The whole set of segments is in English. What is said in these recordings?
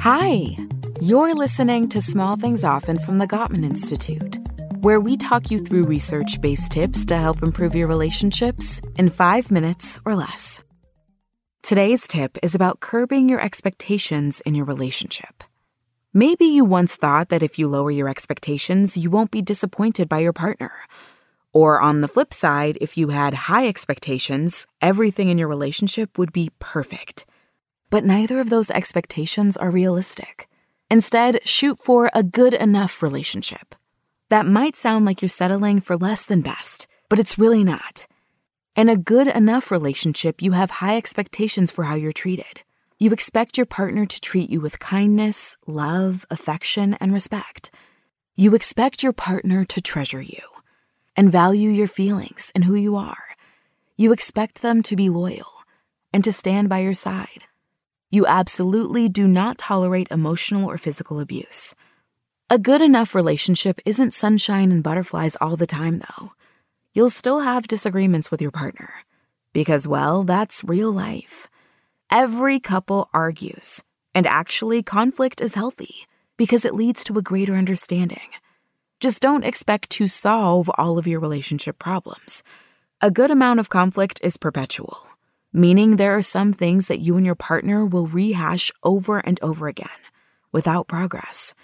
Hi, you're listening to Small Things Often from the Gottman Institute, where we talk you through research based tips to help improve your relationships in five minutes or less. Today's tip is about curbing your expectations in your relationship. Maybe you once thought that if you lower your expectations, you won't be disappointed by your partner. Or on the flip side, if you had high expectations, everything in your relationship would be perfect. But neither of those expectations are realistic. Instead, shoot for a good enough relationship. That might sound like you're settling for less than best, but it's really not. In a good enough relationship, you have high expectations for how you're treated. You expect your partner to treat you with kindness, love, affection, and respect. You expect your partner to treasure you and value your feelings and who you are. You expect them to be loyal and to stand by your side. You absolutely do not tolerate emotional or physical abuse. A good enough relationship isn't sunshine and butterflies all the time, though. You'll still have disagreements with your partner because, well, that's real life. Every couple argues, and actually, conflict is healthy because it leads to a greater understanding. Just don't expect to solve all of your relationship problems. A good amount of conflict is perpetual, meaning there are some things that you and your partner will rehash over and over again without progress.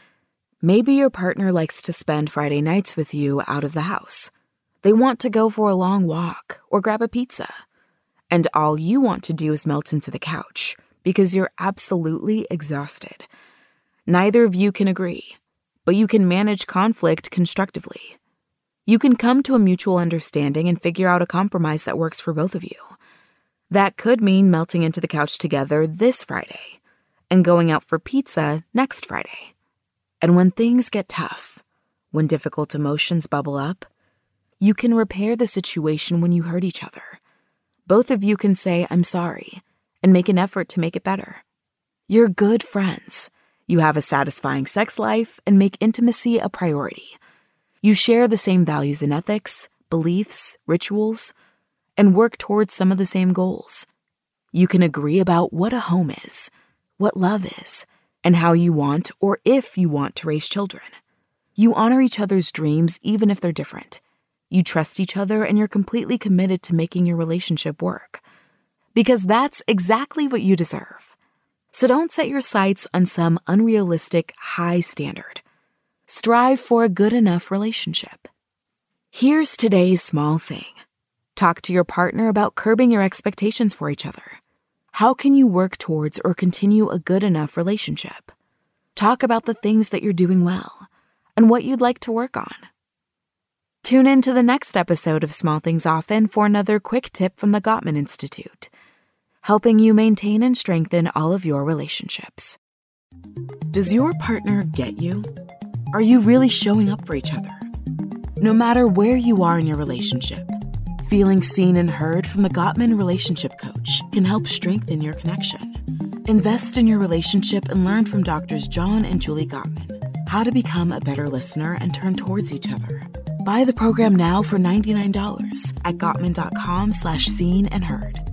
Maybe your partner likes to spend Friday nights with you out of the house. They want to go for a long walk or grab a pizza. And all you want to do is melt into the couch because you're absolutely exhausted. Neither of you can agree but you can manage conflict constructively. You can come to a mutual understanding and figure out a compromise that works for both of you. That could mean melting into the couch together this Friday and going out for pizza next Friday. And when things get tough, when difficult emotions bubble up, you can repair the situation when you hurt each other. Both of you can say, I'm sorry, and make an effort to make it better. You're good friends you have a satisfying sex life and make intimacy a priority. You share the same values and ethics, beliefs, rituals, and work towards some of the same goals. You can agree about what a home is, what love is, and how you want or if you want to raise children. You honor each other's dreams even if they're different. You trust each other and you're completely committed to making your relationship work. Because that's exactly what you deserve. So don't set your sights on some unrealistic high standard. Strive for a good enough relationship. Here's today's small thing talk to your partner about curbing your expectations for each other. How can you work towards or continue a good enough relationship? Talk about the things that you're doing well and what you'd like to work on. Tune in to the next episode of Small Things Often for another quick tip from the Gottman Institute helping you maintain and strengthen all of your relationships. Does your partner get you? Are you really showing up for each other? No matter where you are in your relationship, feeling seen and heard from the Gottman Relationship Coach can help strengthen your connection. Invest in your relationship and learn from doctors John and Julie Gottman how to become a better listener and turn towards each other. Buy the program now for $99 at gottman.com slash seen and heard.